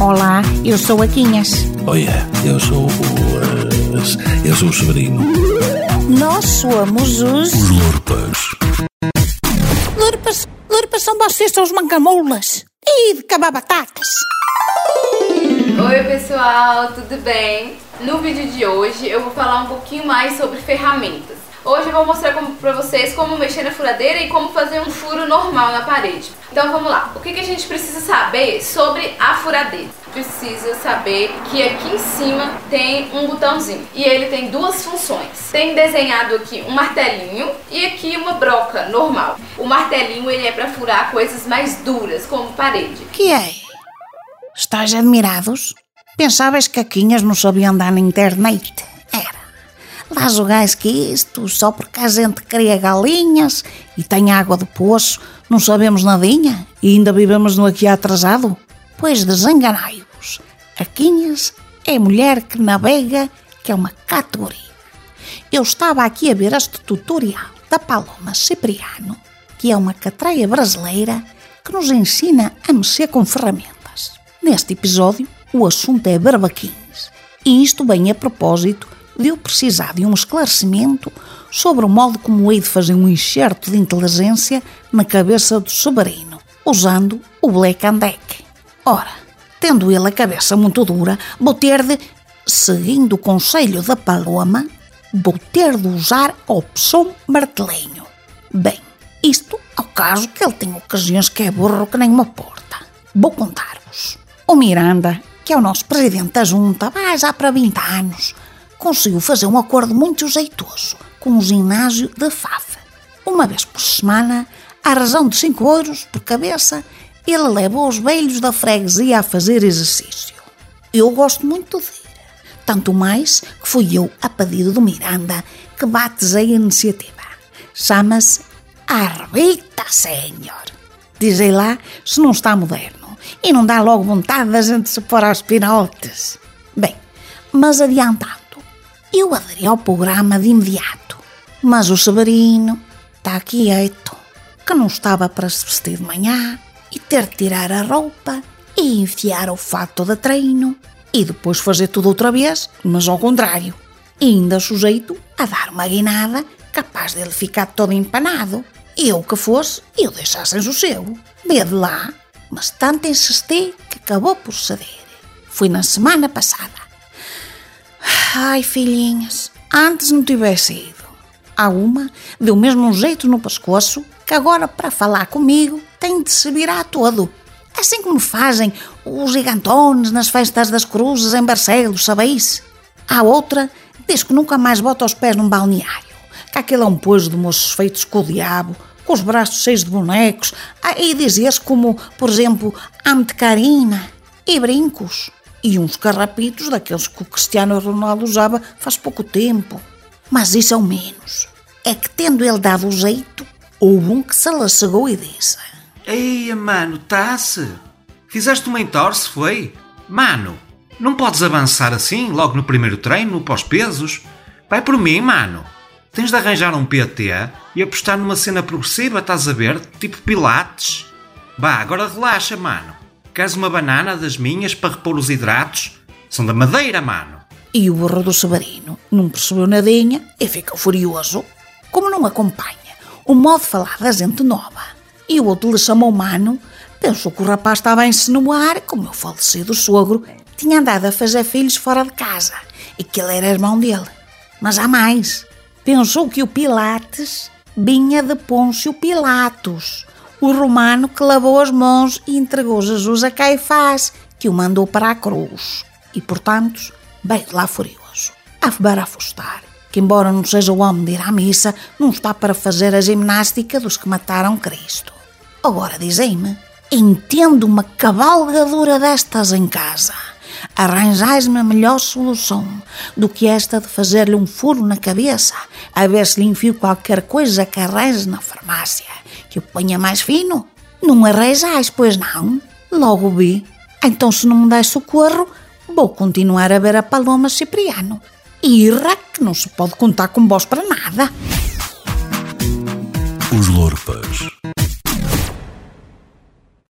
Olá, eu sou a Quinhas. Olha, eu sou o. eh, eu sou o Severino. Nós somos os. Os Lorpas. Lurpas, lurpas são vocês, são os mancamoulas. E de cabar batatas. Oi pessoal, tudo bem? No vídeo de hoje eu vou falar um pouquinho mais sobre ferramentas. Hoje eu vou mostrar como, pra vocês como mexer na furadeira e como fazer um furo normal na parede. Então vamos lá. O que, que a gente precisa saber sobre a furadeira? Precisa saber que aqui em cima tem um botãozinho e ele tem duas funções. Tem desenhado aqui um martelinho e aqui uma broca normal. O martelinho ele é para furar coisas mais duras, como parede. Que é? Estás admirados? Pensavas que a Quinhas não sabia andar na internet? Lá jogais que isto, só porque a gente cria galinhas e tem água do poço, não sabemos nadinha e ainda vivemos no aqui atrasado? Pois desenganai-vos. A Quinhas é mulher que navega, que é uma categoria. Eu estava aqui a ver este tutorial da Paloma Cipriano, que é uma catreia brasileira que nos ensina a mexer com ferramentas. Neste episódio, o assunto é barbaquins. E isto vem a propósito de eu precisar de um esclarecimento sobre o modo como hei de fazer um enxerto de inteligência na cabeça do sobrinho, usando o Black and Deck. Ora, tendo ele a cabeça muito dura, vou ter de, seguindo o conselho da Paloma, vou ter de usar a opção martelinho. Bem, isto ao caso que ele tem ocasiões que é burro que nem uma porta. Vou contar-vos. O Miranda, que é o nosso presidente da junta, vai já para 20 anos, conseguiu fazer um acordo muito jeitoso com o ginásio da FAF. Uma vez por semana, à razão de 5 euros por cabeça, ele leva os velhos da freguesia a fazer exercício. Eu gosto muito de ir. Tanto mais que fui eu, a pedido do Miranda, que batizei a iniciativa. Chama-se Arbita Senhor. Dizei lá se não está moderno e não dá logo vontade da gente se pôr aos pinotes. Bem, mas adiantando, eu aderi ao programa de imediato. Mas o Severino está quieto, que não estava para se vestir de manhã e ter de tirar a roupa e enfiar o fato de treino e depois fazer tudo outra vez, mas ao contrário. Ainda sujeito a dar uma guinada capaz dele ficar todo empanado. Eu que fosse, eu deixasse o seu. Vê de lá, mas tanto insisti que acabou por ceder. Fui na semana passada. Ai, filhinhas, antes não tivesse ido. Há uma, deu mesmo um jeito no pescoço, que agora para falar comigo tem de se virar todo. Assim como fazem os gigantones nas festas das cruzes em Barcelos, sabeis? Há outra, diz que nunca mais bota os pés num balneário, que aquele é um pojo de moços feitos com o diabo, com os braços cheios de bonecos, ah, e dizias como, por exemplo, de carina e brincos, e uns carrapitos daqueles que o Cristiano Ronaldo usava faz pouco tempo. Mas isso é o menos. É que tendo ele dado o jeito, houve um que se lassegou e disse... Eia, mano, tá-se. Fizeste uma entorse, foi? Mano, não podes avançar assim, logo no primeiro treino, os pesos? Vai por mim, mano. Tens de arranjar um PT e apostar numa cena progressiva, estás a ver? Tipo pilates. Vá, agora relaxa, mano. Queres uma banana das minhas para repor os hidratos? São da madeira, mano. E o burro do Severino não percebeu nadinha e ficou furioso. Como não acompanha o modo de falar da gente nova e o outro lhe chamou mano, pensou que o rapaz estava a insinuar que o meu falecido sogro tinha andado a fazer filhos fora de casa e que ele era irmão dele. Mas há mais. Pensou que o Pilates vinha de Pôncio Pilatos, o romano que lavou as mãos e entregou Jesus a Caifás, que o mandou para a cruz. E, portanto, veio lá furioso, a barafustar, que embora não seja o homem de ir à missa, não está para fazer a gimnástica dos que mataram Cristo. Agora dizei-me, entendo uma cavalgadura destas em casa. Arranjais-me a melhor solução do que esta de fazer-lhe um furo na cabeça, a ver se lhe enfio qualquer coisa que arranje na farmácia, que o ponha mais fino. Não arranjais, pois não? Logo vi. Então, se não me dás socorro, vou continuar a ver a Paloma Cipriano. Irra, que não se pode contar com vós para nada. Os Lorpas.